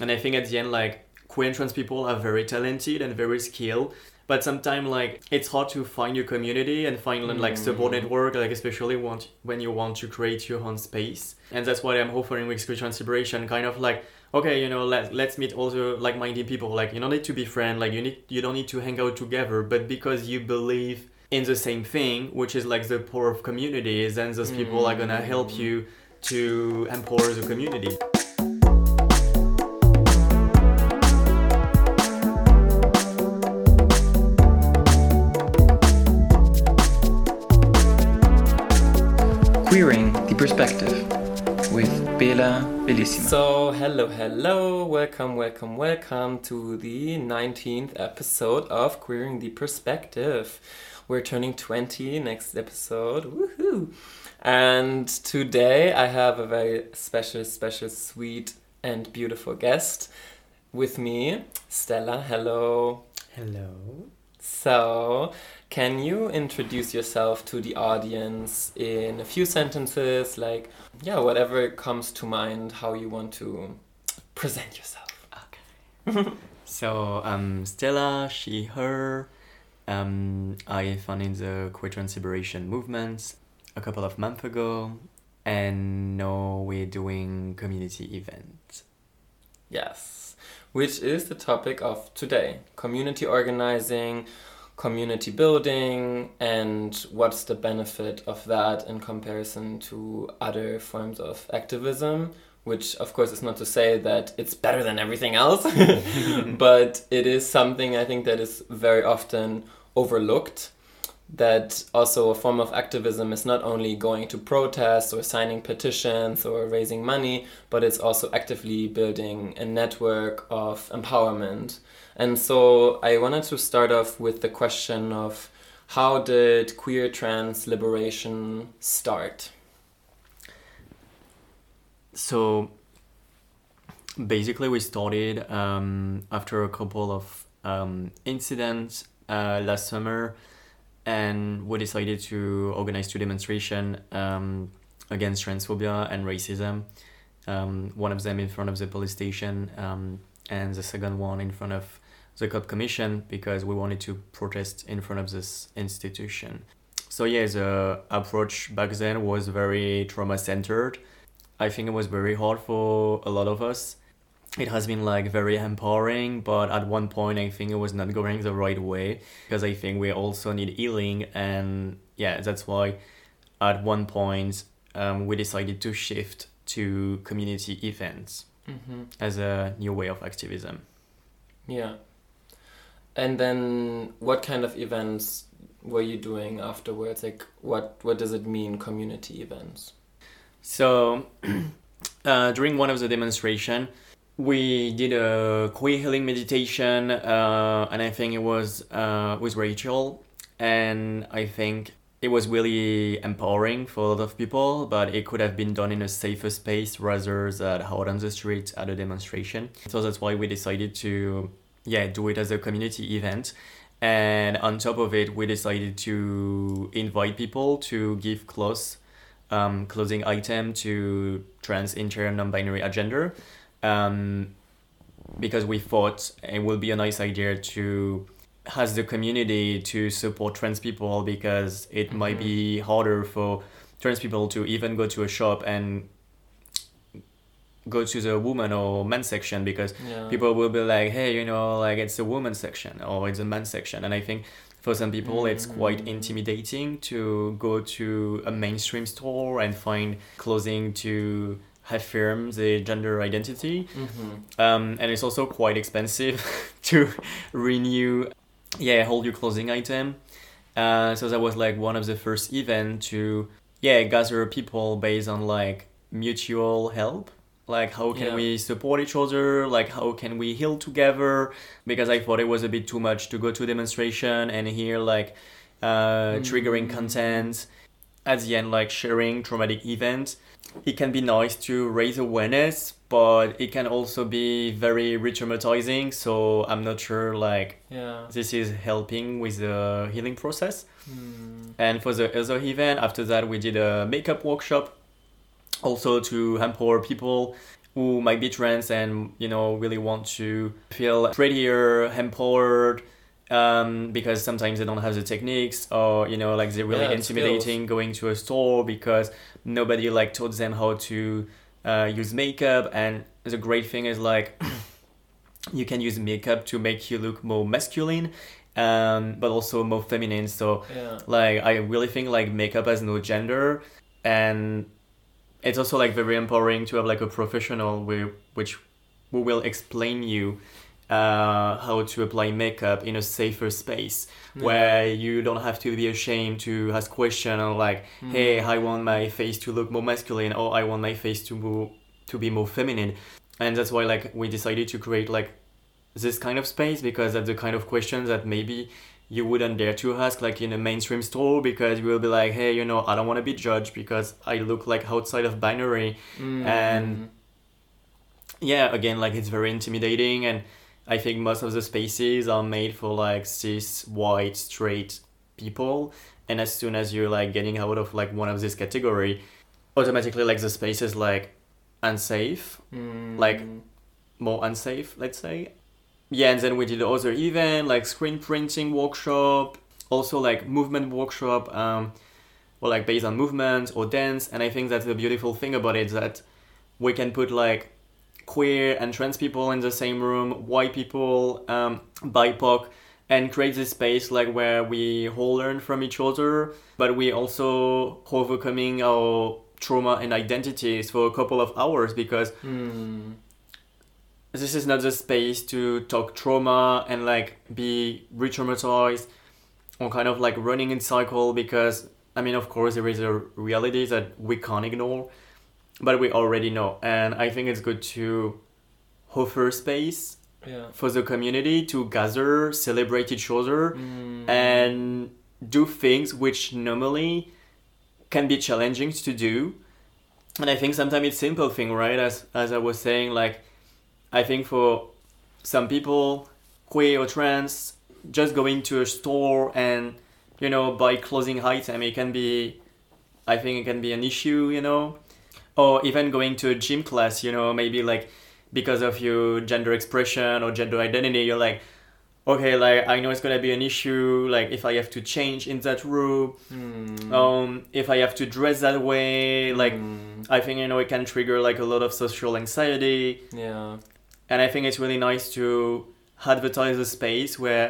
and I think at the end, like queer and trans people are very talented and very skilled. But sometimes, like it's hard to find your community and find like support Mm. network, like especially want when you want to create your own space. And that's what I'm offering with Queer Trans Liberation, kind of like okay, you know, let let's meet also like-minded people. Like you don't need to be friends, like you need you don't need to hang out together, but because you believe in the same thing, which is like the power of communities, and those people are gonna help you to empower the community. Bellissima. So, hello, hello, welcome, welcome, welcome to the 19th episode of Queering the Perspective. We're turning 20 next episode. Woohoo! And today I have a very special, special, sweet, and beautiful guest with me, Stella. Hello. Hello. So, can you introduce yourself to the audience in a few sentences? Like, yeah, whatever comes to mind, how you want to present yourself. Okay. so um, Stella, she, her. Um, I founded the Queer Trans Liberation movement a couple of months ago, and now we're doing community event. Yes, which is the topic of today community organizing, community building, and what's the benefit of that in comparison to other forms of activism. Which, of course, is not to say that it's better than everything else, but it is something I think that is very often overlooked. That also a form of activism is not only going to protest or signing petitions or raising money, but it's also actively building a network of empowerment. And so I wanted to start off with the question of how did queer trans liberation start? So basically, we started um, after a couple of um, incidents uh, last summer, and we decided to organize two demonstrations um, against transphobia and racism. Um, one of them in front of the police station, um, and the second one in front of the cop commission because we wanted to protest in front of this institution. So yeah, the approach back then was very trauma centered. I think it was very hard for a lot of us. It has been like very empowering, but at one point I think it was not going the right way because I think we also need healing, and yeah, that's why at one point um, we decided to shift to community events Mm-hmm. as a new way of activism. Yeah. And then what kind of events were you doing afterwards? Like what what does it mean community events? So, uh, during one of the demonstration, we did a queer healing meditation, uh, and I think it was uh, with Rachel, and I think it was really empowering for a lot of people. But it could have been done in a safer space rather than out on the street at a demonstration. So that's why we decided to, yeah, do it as a community event. And on top of it, we decided to invite people to give close um, closing item to trans, inter, non-binary agenda, um, because we thought it would be a nice idea to has the community to support trans people because it might be harder for trans people to even go to a shop and go to the woman or men section because Yeah. people will be like hey you know like it's a woman section or it's a man section. And i think for some people it's quite intimidating to go to a mainstream store and find clothing to affirm the gender identity Mm-hmm. um, and it's also quite expensive to renew yeah hold your clothing item. Uh, so that was like one of the first event to yeah gather people based on like mutual help. Like how can Yeah. we support each other? Like how can we heal together? Because i thought it was a bit too much to go to demonstration and hear like uh, triggering content. At the end like sharing traumatic events it can be nice to raise awareness but it can also be very re-traumatizing so i'm not sure like Yeah. this is helping with the healing process Mm. and for the other event after that we did a makeup workshop also to empower people who might be trans and you know really want to feel prettier, empowered. Um, because sometimes they don't have the techniques or you know like they're really Yeah, intimidating going to a store because nobody like taught them how to uh, use makeup. And the great thing is like you can use makeup to make you look more masculine um, but also more feminine. So Yeah. like i really think like makeup has no gender. And it's also like very empowering to have like a professional whi- which who will explain you uh, how to apply makeup in a safer space where you don't have to be ashamed to ask questions like hey i want my face to look more masculine or i want my face to move to be more feminine. And that's why like we decided to create like this kind of space because that's the kind of questions that maybe you wouldn't dare to ask like in a mainstream store because you will be like hey you know i don't want to be judged because i look like outside of binary. Mm. and yeah again like it's very intimidating and i think most of the spaces are made for like cis white straight people. And as soon as you're like getting out of like one of this category automatically like the space is like unsafe. Mm. like more unsafe let's say. Yeah and then we did other event like screen printing workshop also like movement workshop um or like based on movement or dance. And i think that's the beautiful thing about it that we can put like queer and trans people in the same room white people um bipoc and create this space like where we all learn from each other but we also overcoming our trauma and identities for a couple of hours because Mm. this is not the space to talk trauma and like be re-traumatized or kind of like running in cycle because I mean of course there is a reality that we can't ignore but we already know and I think it's good to offer space Yeah. for the community to gather celebrate each other Mm. and do things which normally can be challenging to do and i think sometimes it's simple thing right as as i was saying like i think for some people queer or trans just going to a store and you know buy clothing item it can be i think it can be an issue you know or even going to a gym class you know maybe like because of your gender expression or gender identity you're like okay like i know it's gonna be an issue like if i have to change in that room Mm. um if i have to dress that way like Mm. i think you know it can trigger like a lot of social anxiety Yeah. and i think it's really nice to advertise a space where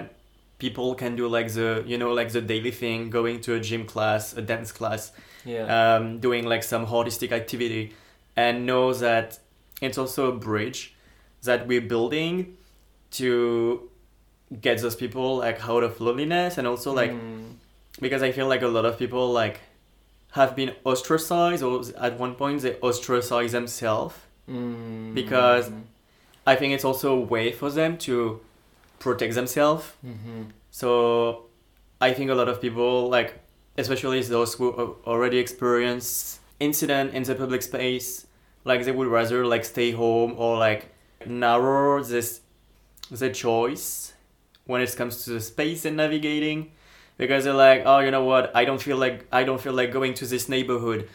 people can do like the you know like the daily thing going to a gym class a dance class Yeah. um, doing like some holistic activity and know that it's also a bridge that we're building to get those people like out of loneliness and also like Mm. because I feel like a lot of people like have been ostracized or at one point they ostracize themselves Mm. because- I think it's also a way for them to protect themselves Mhm. so I think a lot of people, like especially those who already experience incident in the public space, like they would rather like stay home or like narrow this the choice when it comes to the space and navigating because they're like oh you know what i don't feel like i don't feel like going to this neighborhood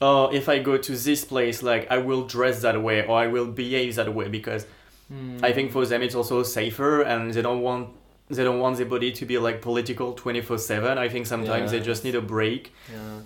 oh if i go to this place like i will dress that way or i will behave that way because Mm. I think for them it's also safer and they don't want they don't want their body to be like political 24/7. I think sometimes they just need a break. Yeah.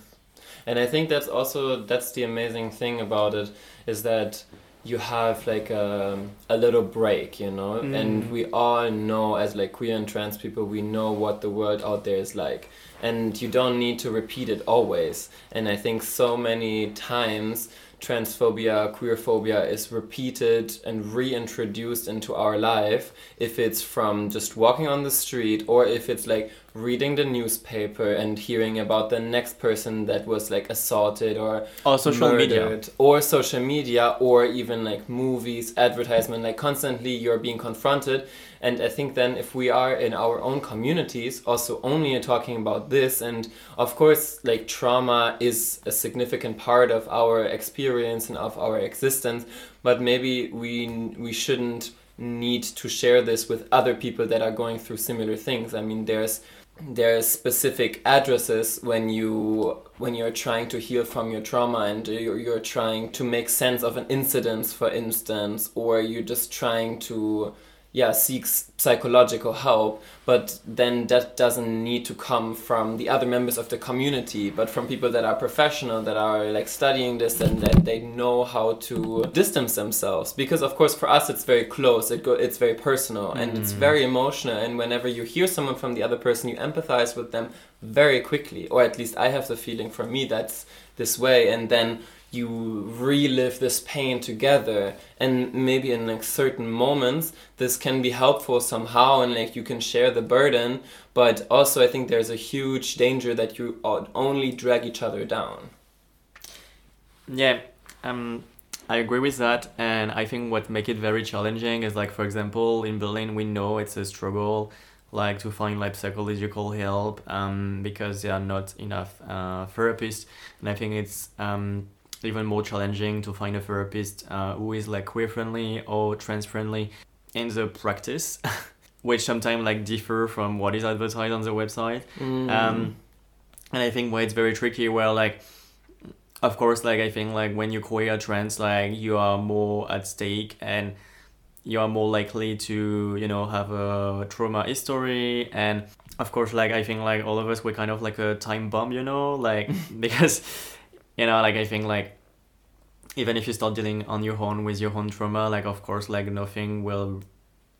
And I think that's also that's the amazing thing about it is that you have like a, a little break, you know, and Mm. we all know as like queer and trans people, we know what the world out there is like, and you don't need to repeat it always. And I think so many times transphobia, queerphobia is repeated and reintroduced into our life if it's from just walking on the street or if it's like reading the newspaper and hearing about the next person that was like assaulted or Or social media. murdered, or social media or even like movies advertisement like constantly you're being confronted and i think then if we are in our own communities also only talking about this and of course like trauma is a significant part of our experience and of our existence but maybe we we shouldn't need to share this with other people that are going through similar things i mean there's there's specific addresses when you when you're trying to heal from your trauma and you're, you're trying to make sense of an incident for instance or you're just trying to yeah seeks psychological help but then that doesn't need to come from the other members of the community but from people that are professional that are like studying this and that they know how to distance themselves. Because of course for us it's very close. It go, it's very personal and it's mm. very emotional. And whenever you hear someone from the other person you empathize with them very quickly. Or at least i have the feeling for me that's this way. And then you relive this pain together. And maybe in like certain moments this can be helpful somehow and like you can share the burden. But also i think there's a huge danger that you only drag each other down. Yeah um i agree with that. And i think what make it very challenging is like for example in berlin we know it's a struggle like to find like psychological help um, because there are not enough uh, therapists. And i think it's um, even more challenging to find a therapist uh, who is like queer friendly or trans friendly in the practice which sometimes like differ from what is advertised on the website Mm. um, and i think where it's very tricky where like of course like i think like when you're queer trans like you are more at stake and you are more likely to you know have a trauma history and of course like i think like all of us we're kind of like a time bomb you know like because you know like i think like even if you start dealing on your own with your own trauma like of course like nothing will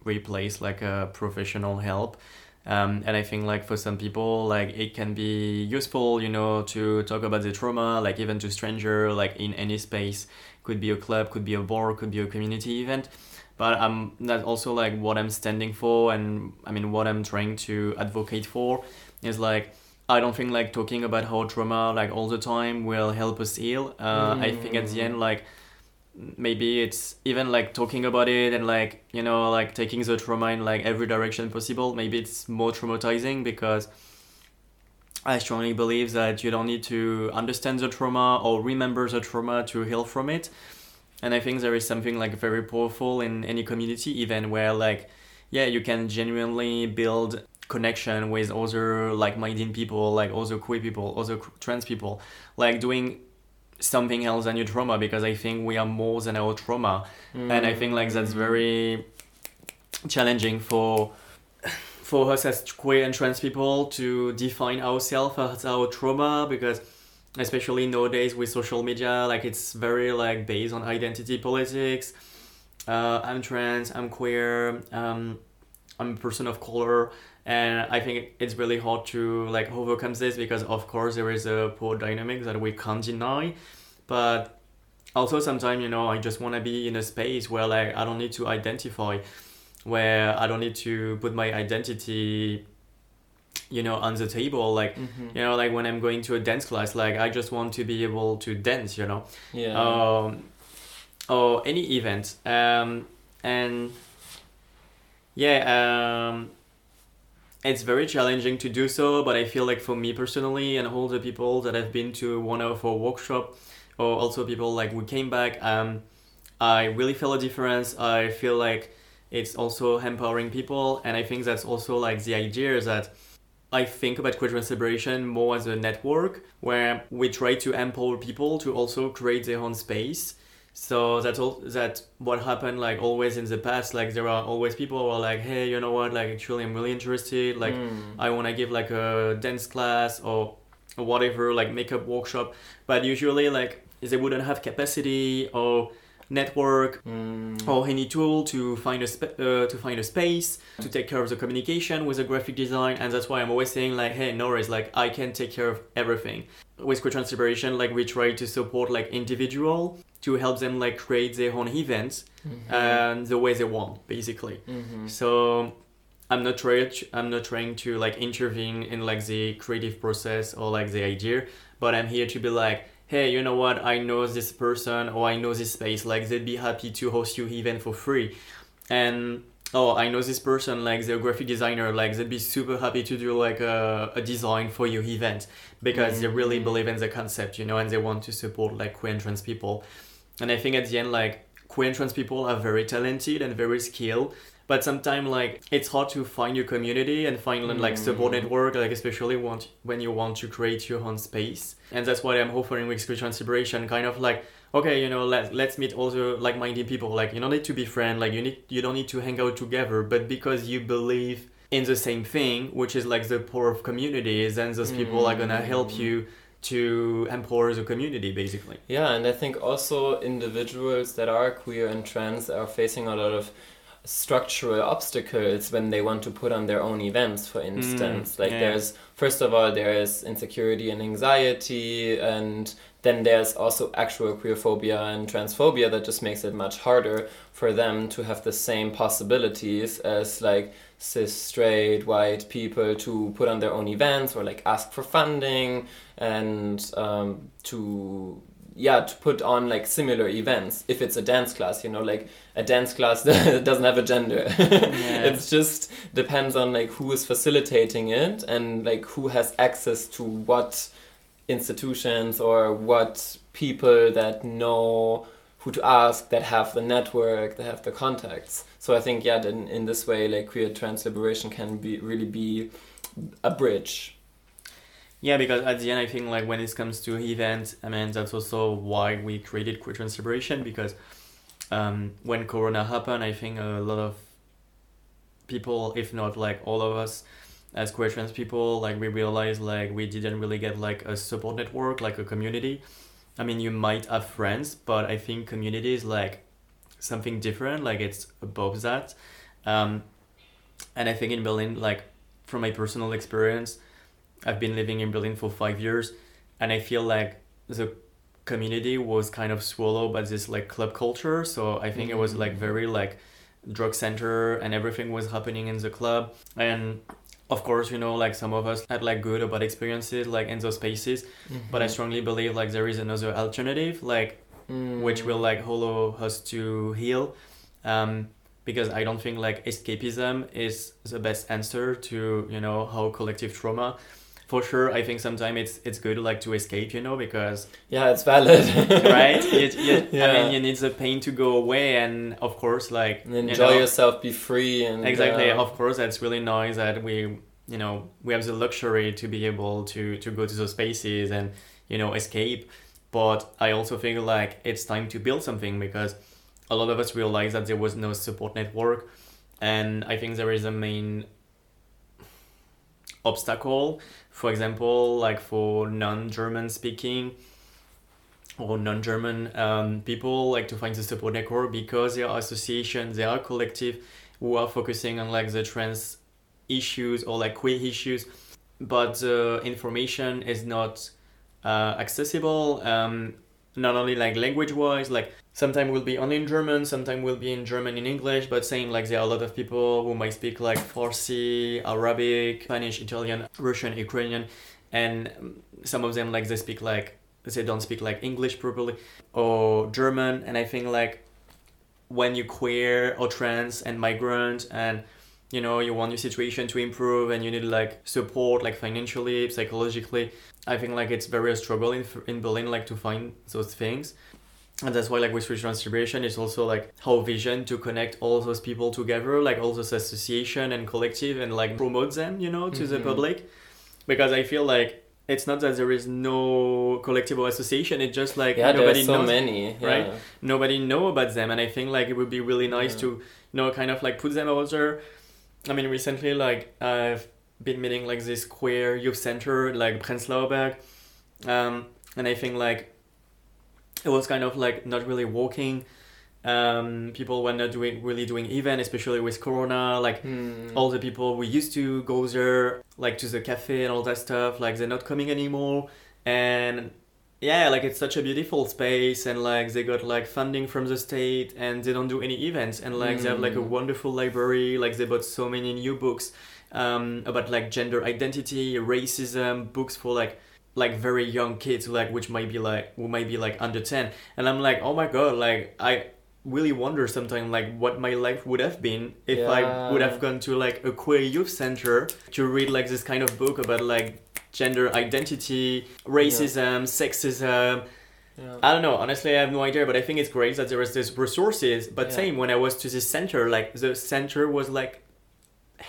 replace like a professional help. Um, and i think like for some people like it can be useful you know to talk about the trauma like even to stranger like in any space. Could be a club could be a bar could be a community event. But i'm that's also like what i'm standing for and i mean what i'm trying to advocate for is like i don't think like talking about how trauma like all the time will help us heal. Uh, i think at the end like maybe it's even like talking about it and like you know like taking the trauma in like every direction possible maybe it's more traumatizing because i strongly believe that you don't need to understand the trauma or remember the trauma to heal from it. And i think there is something like very powerful in any community even where like yeah you can genuinely build connection with other like-minded people like other queer people other trans people like doing something else than your trauma because I think we are more than our trauma, and I think like that's very challenging for for us as queer and trans people to define ourselves as our trauma because especially nowadays with social media like it's very like based on identity politics. Uh, i'm trans i'm queer um, i'm a person of color and i think it's really hard to like overcome this because of course there is a poor dynamic that we can't deny. But also sometimes you know i just want to be in a space where like i don't need to identify where i don't need to put my identity you know on the table. Like you know like when i'm going to a dance class like i just want to be able to dance you know? Yeah. Um, or any event. Um, and yeah um, it's very challenging to do so but i feel like for me personally and all the people that have been to one of our workshop or also people like we came back um, i really feel a difference i feel like it's also empowering people and i think that's also like the idea is that I think about queer trans liberation more as a network where we try to empower people to also create their own space. So that's all that what happened like always in the past. Like there are always people who are like, hey, you know what? Like actually, I'm really interested. Like I want to give like a dance class or whatever, like makeup workshop. But usually, like they wouldn't have capacity or network or any tool to find a sp- uh, to find a space to take care of the communication with the graphic design and that's why i'm always saying like hey no worries like i can take care of everything with queer trans liberation like we try to support like individual to help them like create their own events mm-hmm. and the way they want basically mm-hmm. so i'm not trying i'm not trying to like intervene in like the creative process or like the idea but i'm here to be like hey, you know what? I know this person or I know this space. Like they'd be happy to host you event for free. And oh, I know this person, like the graphic designer, like they'd be super happy to do like a, a design for your event because they really believe in the concept, you know, and they want to support like queer and trans people. And I think at the end, like queer and trans people are very talented and very skilled, but sometimes like it's hard to find your community and find like support Mm. network like especially want when you want to create your own space and that's what i'm offering with Queer Trans Liberation kind of like okay you know let, let's meet also like-minded people like you don't need to be friends like you need you don't need to hang out together but because you believe in the same thing which is like the power of communities and those people are gonna help Mm. you to empower the community basically Yeah, and I think also individuals that are queer and trans are facing a lot of structural obstacles when they want to put on their own events for instance like yeah. there's first of all there is insecurity and anxiety and then there's also actual queerphobia and transphobia that just makes it much harder for them to have the same possibilities as like cis straight white people to put on their own events or like ask for funding and um, to yeah to put on like similar events if it's a dance class you know? Like a dance class that doesn't have a gender. It just depends on like who is facilitating it and like who has access to what institutions or what people that know who to ask that have the network that have the contacts. So i think yeah in, in this way like queer trans liberation can be really be a bridge. Yeah, because at the end, I think like when it comes to events, I mean that's also why we created Queer Trans Liberation because um, when Corona happened, I think a lot of people, if not like all of us, as queer trans people, like we realized like we didn't really get like a support network, like a community. I mean, you might have friends, but I think community is like something different. Like it's above that, um, and I think in Berlin, like from my personal experience. I've been living in Berlin for five years, and I feel like the community was kind of swallowed by this like club culture. So I think it was like very like drug center, and everything was happening in the club. And of course, you know, like some of us had like good or bad experiences like in those spaces. But I strongly believe like there is another alternative, like Mm. which will like allow us to heal. Um, because I don't think like escapism is the best answer to you know how collective trauma. For sure, I think sometimes it's it's good like to escape, you know, because yeah it's valid right, you, you, I mean, you need the pain to go away, and of course, like and you enjoy know, yourself be free and exactly. uh, Of course, that's really nice that we you know we have the luxury to be able to to go to those spaces and you know escape. But I also think like it's time to build something because a lot of us realized that there was no support network, and I think there is a main obstacle. For example, like for non-German speaking or non-German um, people, like to find the support network because there are associations, there are collective who are focusing on like the trans issues or like queer issues, but the information is not uh, accessible. Um, not only like language wise, like sometimes will be only in German, sometimes will be in German in English, but saying like there are a lot of people who might speak like Farsi, Arabic, Spanish, Italian, Russian, Ukrainian, and some of them like they speak like they don't speak like English properly or German, and I think like when you queer or trans and migrant and you know you want your situation to improve and you need like support like financially psychologically i think like it's very a struggle in, in berlin like to find those things and that's why like with Trans Liberation is also like our vision to connect all those people together like all those association and collective and like promote them you know to the Mhm. public because i feel like it's not that there is no collective or association it's just like yeah nobody so knows many yeah. right? nobody know about them and i think like it would be really nice Yeah. to you know kind of like put them out there i mean recently like i've been meeting like this queer youth center like prenzlauer berg um, and i think like it was kind of like not really working um, people were not doing really doing event especially with corona like Hmm. all the people we used to go there like to the cafe and all that stuff like they're not coming anymore and yeah like it's such a beautiful space and like they got like funding from the state and they don't do any events and like they have like a Mm. wonderful library like they bought so many new books um, about like gender identity racism books for like like very young kids like which might be like who might be like under 10 and i'm like oh my god like i really wonder sometimes like what my life would have been if i would have gone to like a queer youth center to read like this kind of book about like gender identity racism sexism Yeah. I don't know. Honestly, I have no idea, but I think it's great that there is this resources. But Yeah. same when I was to the center, like the center was like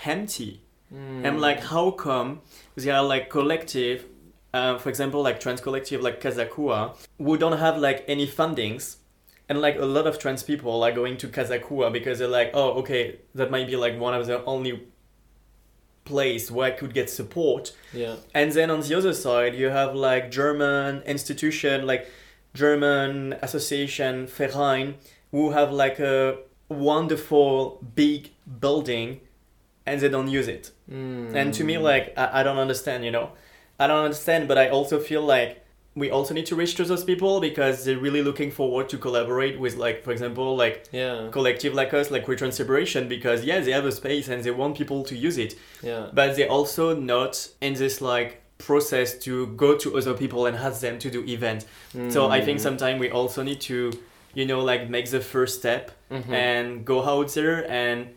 empty. Mm. I'm like, how come they are like collective, uh, for example, like trans collective like Casa Kuà, who don't have like any fundings, and like a lot of trans people are going to Casa Kuà because they're like, oh, okay, that might be like one of the only place where I could get support. Yeah. And then on the other side, you have like German institution, like German association Verein, who have like a wonderful big building, and they don't use it. Mm. And to me, like I, I don't understand, you know, I don't understand, but I also feel like we also need to reach to those people because they're really looking forward to collaborate with, like, for example, like Yeah. collective like us, like Queer Trans Liberation because yeah, they have a space and they want people to use it Yeah. but they're also not in this like process to go to other people and ask them to do event so i think Mm. sometimes we also need to you know like make the first step Mhm. and go out there and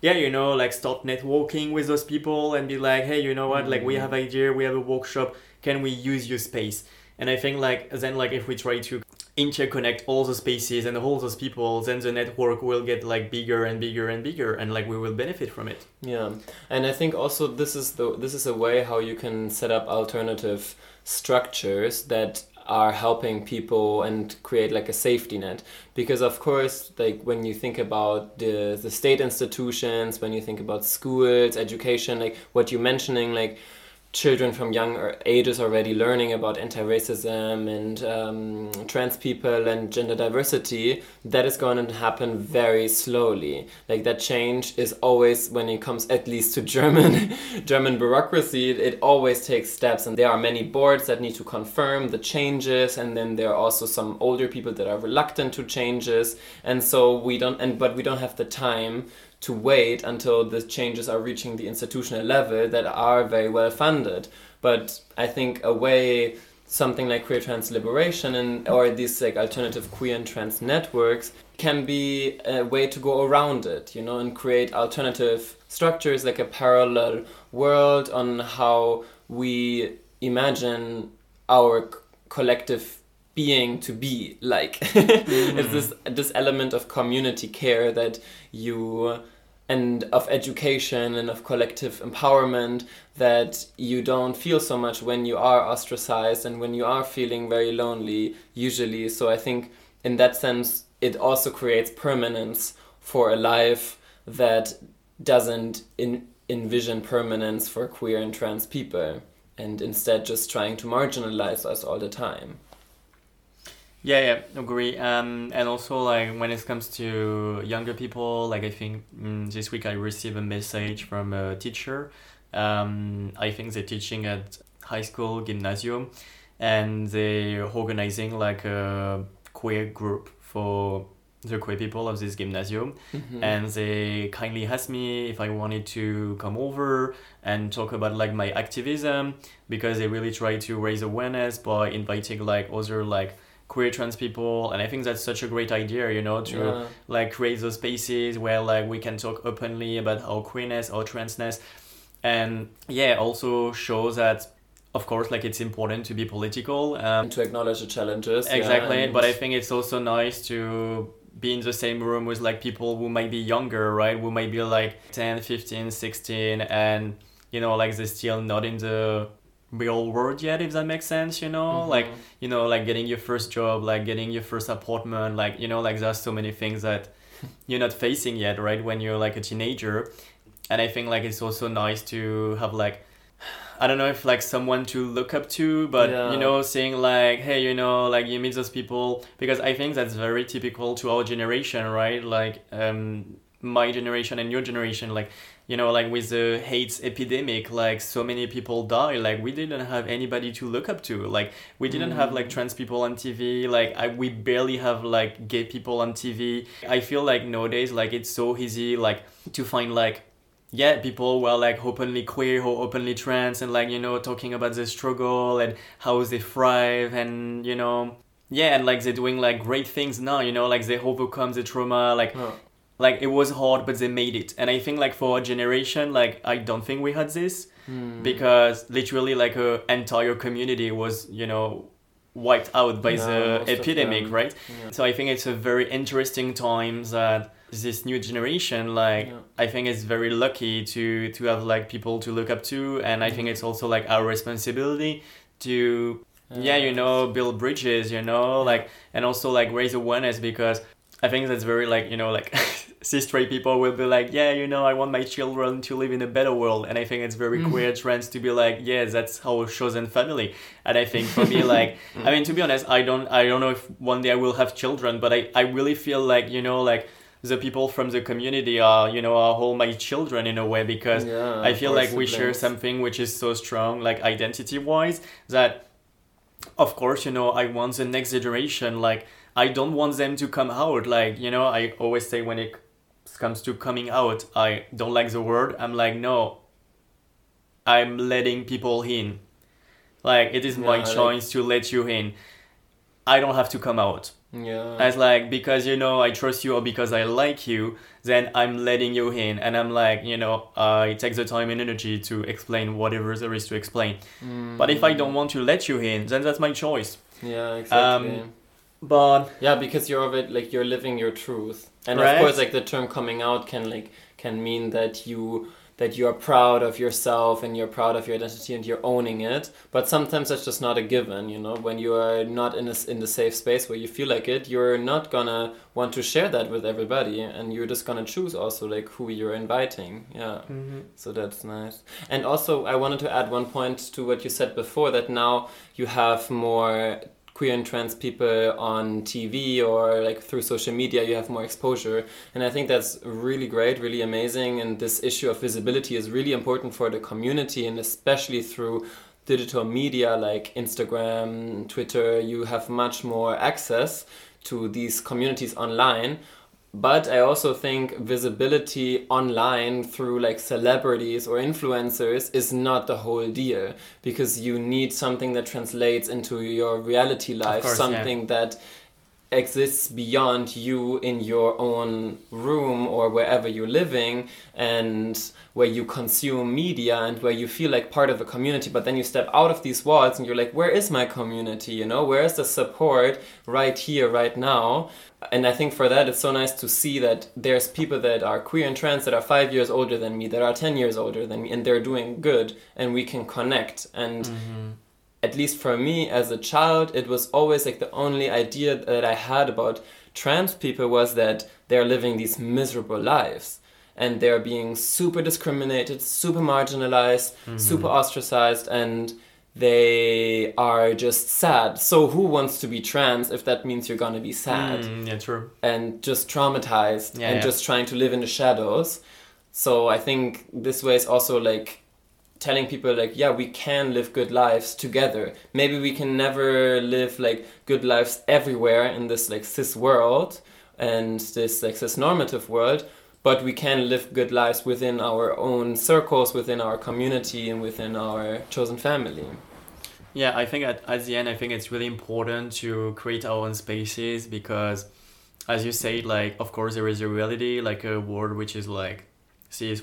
yeah you know like start networking with those people and be like hey you know what like we Mm. have idea we have a workshop can we use your space and i think like then like if we try to interconnect all the spaces and all those people then the network will get like bigger and bigger and bigger and like we will benefit from it. Yeah, and I think also this is the this is a way how you can set up alternative structures that are helping people and create like a safety net. Because of course like when you think about the the state institutions when you think about schools education like what you're mentioning like children from young ages already learning about anti-racism and um, trans people and gender diversity that is going to happen very slowly. Like that change is always when it comes at least to german german bureaucracy it always takes steps. And there are many boards that need to confirm the changes and then there are also some older people that are reluctant to changes. And so we don't and but we don't have the time to wait until the changes are reaching the institutional level that are very well funded. But I think a way something like queer trans liberation and or these like alternative queer and trans networks can be a way to go around it, you know, and create alternative structures like a parallel world on how we imagine our c- collective being to be like it's mm. this this element of community care that you and of education and of collective empowerment that you don't feel so much when you are ostracized and when you are feeling very lonely usually. So i think in that sense it also creates permanence for a life that doesn't in, envision permanence for queer and trans people and instead just trying to marginalize us all the time Yeah, yeah, agree. Um, and also like when it comes to younger people, like I think mm, this week I received a message from a teacher. Um, I think they're teaching at high school gymnasium, and they're organizing like a queer group for the queer people of this gymnasium Mhm. and they kindly asked me if I wanted to come over and talk about like my activism because they really try to raise awareness by inviting like other like queer trans people and I think that's such a great idea you know to Yeah. like create those spaces where like we can talk openly about our queerness our transness and yeah also show that of course like it's important to be political um, and to acknowledge the challenges yeah, exactly and- but i think it's also nice to be in the same room with like people who might be younger right who might be like 10 15 16 and you know like they're still not in the real world yet if that makes sense you know Mhm. like you know like getting your first job like getting your first apartment like you know like there's so many things that you're not facing yet right when you're like a teenager and i think like it's also nice to have like I don't know if like someone to look up to, but Yeah. you know, saying like, hey, you know, like you meet those people because I think that's very typical to our generation, right? Like um, my generation and your generation, like you know, like with the AIDS epidemic, like so many people die. Like we didn't have anybody to look up to. Like we didn't have like mm. trans people on TV. Like I, we barely have like gay people on TV. I feel like nowadays, like it's so easy, like to find like yeah, people were like openly queer or openly trans and like, you know, talking about the struggle and how they thrive and, you know, yeah, and like they're doing like great things now, you know, like they overcome the trauma, like, Huh. Like it was hard, but they made it. And I think like for a generation, like, I don't think we had this Hmm. because literally like a entire community was, you know, wiped out by No, the epidemic, right? Yeah. So I think it's a very interesting time that this new generation, like Yeah. I think it's very lucky to to have like people to look up to, and I think it's also like our responsibility to yeah you know build bridges, you know, like and also like raise awareness because I think that's very like you know like cis straight people will be like yeah you know I want my children to live in a better world, and I think it's very Mm. queer trends to be like yeah that's our chosen family, and I think for me like I mean to be honest I don't I don't know if one day I will have children, but I I really feel like you know like the people from the community are you know are all my children in a way because Yeah, I feel like we share something which is so strong like identity wise that of course you know I want the next generation like I don't want them to come out like you know I always say when it comes to coming out I don't like the word I'm like no I'm letting people in like it is my Yeah, like- choice to let you in I don't have to come out Yeah. as like because you know I trust you or because I like you, then I'm letting you in, and I'm like you know I take the time and energy to explain whatever there is to explain. But if I don't want to let you in, then that's my choice. Yeah, exactly. Um, But yeah, because you're of it, like you're living your truth, and Right. of course, like the term coming out can like can mean that you that you are proud of yourself and you're proud of your identity and you're owning it. But sometimes that's just not a given. You know, when you are not in a, in the safe space where you feel like it, you're not gonna want to share that with everybody, and you're just gonna choose also like who you're inviting. Yeah. Mm-hmm. So that's nice. And also, I wanted to add one point to what you said before that now you have more queer and trans people on TV or like through social media, you have more exposure. And I think that's really great, really amazing. And this issue of visibility is really important for the community and especially through digital media like Instagram, Twitter, you have much more access to these communities online. But I also think visibility online through like celebrities or influencers is not the whole deal because you need something that translates into your reality life, course, yeah. something that exists beyond you in your own room or wherever you're living and where you consume media and where you feel like part of a community but then you step out of these walls and you're like where is my community you know? Where is the support right here right now? And i think for that it's so nice to see that there's people that are queer and trans that are five years older than me that are 10 years older than me and they're doing good and we can connect. And mm-hmm. At least for me as a child, it was always like the only idea that I had about trans people was that they're living these miserable lives and they're being super discriminated, super marginalized, super ostracized, and they are just sad. So, who wants to be trans if that means you're gonna be sad? Mm, yeah, true. and just traumatized Yeah, and yeah. just trying to live in the shadows. So I think this way is also like telling people like yeah we can live good lives together. Maybe we can never live like good lives everywhere in this like cis world and this like cis normative world but we can live good lives within our own circles within our community and within our chosen family. Yeah, I think at, at the end, I think it's really important to create our own spaces because, as you say, like, of course, there is a reality, like a world which is like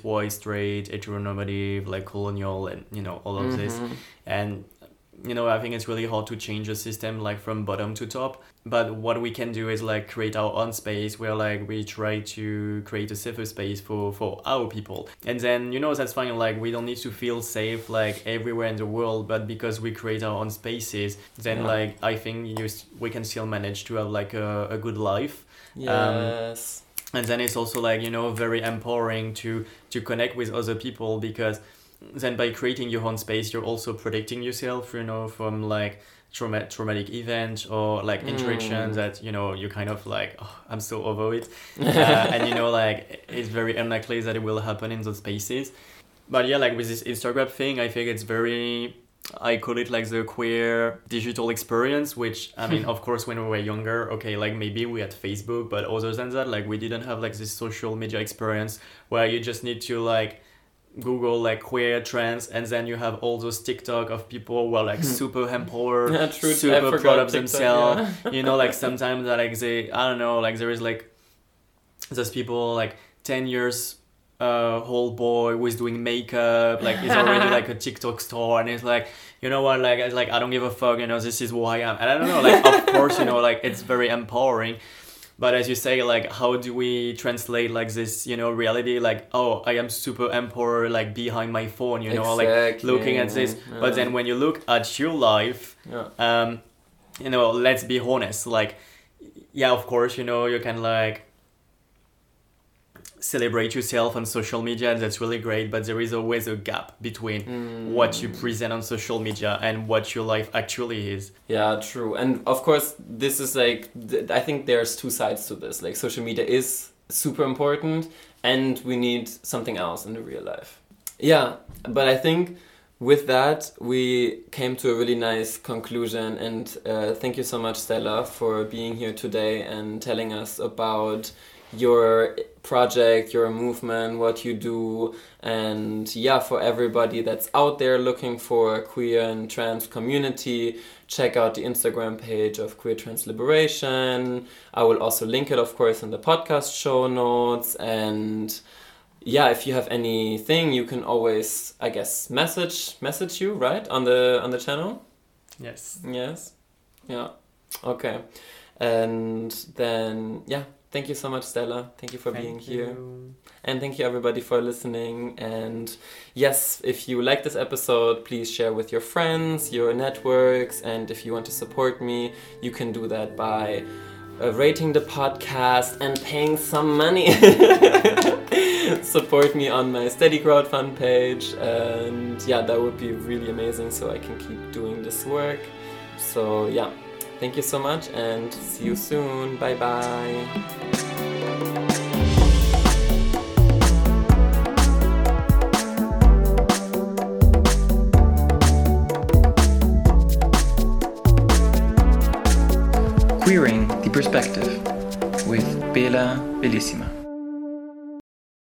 white, straight, heteronormative, like colonial, and, you know, all of this. Mhm. And, you know, I think it's really hard to change the system, like, from bottom to top. But what we can do is, like, create our own space where, like, we try to create a safer space for, for our people. And then, you know, that's fine. Like, we don't need to feel safe, like, everywhere in the world. But because we create our own spaces, then, Yeah. like, I think you, we can still manage to have, like, a, a good life yes and then it's also like you know very empowering to to connect with other people because then by creating your own space you're also protecting yourself you know from like trauma- traumatic events or like interactions Mm. that you know you kind of like oh, i'm so over it uh, and you know like it's very unlikely that it will happen in those spaces but yeah like with this instagram thing i think it's very I call it like the queer digital experience, which I mean, of course, when we were younger, okay, like maybe we had Facebook, but other than that, like we didn't have like this social media experience where you just need to like Google like queer trends, and then you have all those TikTok of people who are like super empowered, Yeah, true. Super proud of TikTok, themselves. yeah. you know, like sometimes that like they, I don't know, like there is like those people like ten years uh, whole boy who is doing makeup, like he's already like a TikTok star, and he's like, you know what, like, it's like I don't give a fuck, you know, this is who I am, and I don't know, like, of course, you know, like it's very empowering, but as you say, like, how do we translate like this, you know, reality, like, oh, I am super empowered, like behind my phone, you know, like looking at this, but then when you look at your life, Yeah. um, you know, let's be honest, like, yeah, of course, you know, you can like celebrate yourself on social media, and that's really great, but there is always a gap between Mm. what you present on social media and what your life actually is. Yeah, true. And of course, this is like, th- I think there's two sides to this. Like, social media is super important, and we need something else in the real life. Yeah, but I think with that, we came to a really nice conclusion. And uh, thank you so much, Stella, for being here today and telling us about your project, your movement, what you do, and yeah, for everybody that's out there looking for a queer and trans community, check out the Instagram page of Queer Trans Liberation. I will also link it, of course, in the podcast show notes. And yeah, if you have anything, you can always, I guess, message message you right on the on the channel. Yes. Yes. Yeah. Okay. And then yeah, thank you so much, Stella. Thank you for being here. And thank you everybody for listening. And yes, if you like this episode, please share with your friends, your networks, and if you want to support me, you can do that by uh, rating the podcast and paying some money. support me on my steady crowdfund page and yeah that would be really amazing so i can keep doing this work so yeah thank you so much and see you soon bye bye Queering the Perspective with Bela Bellissima.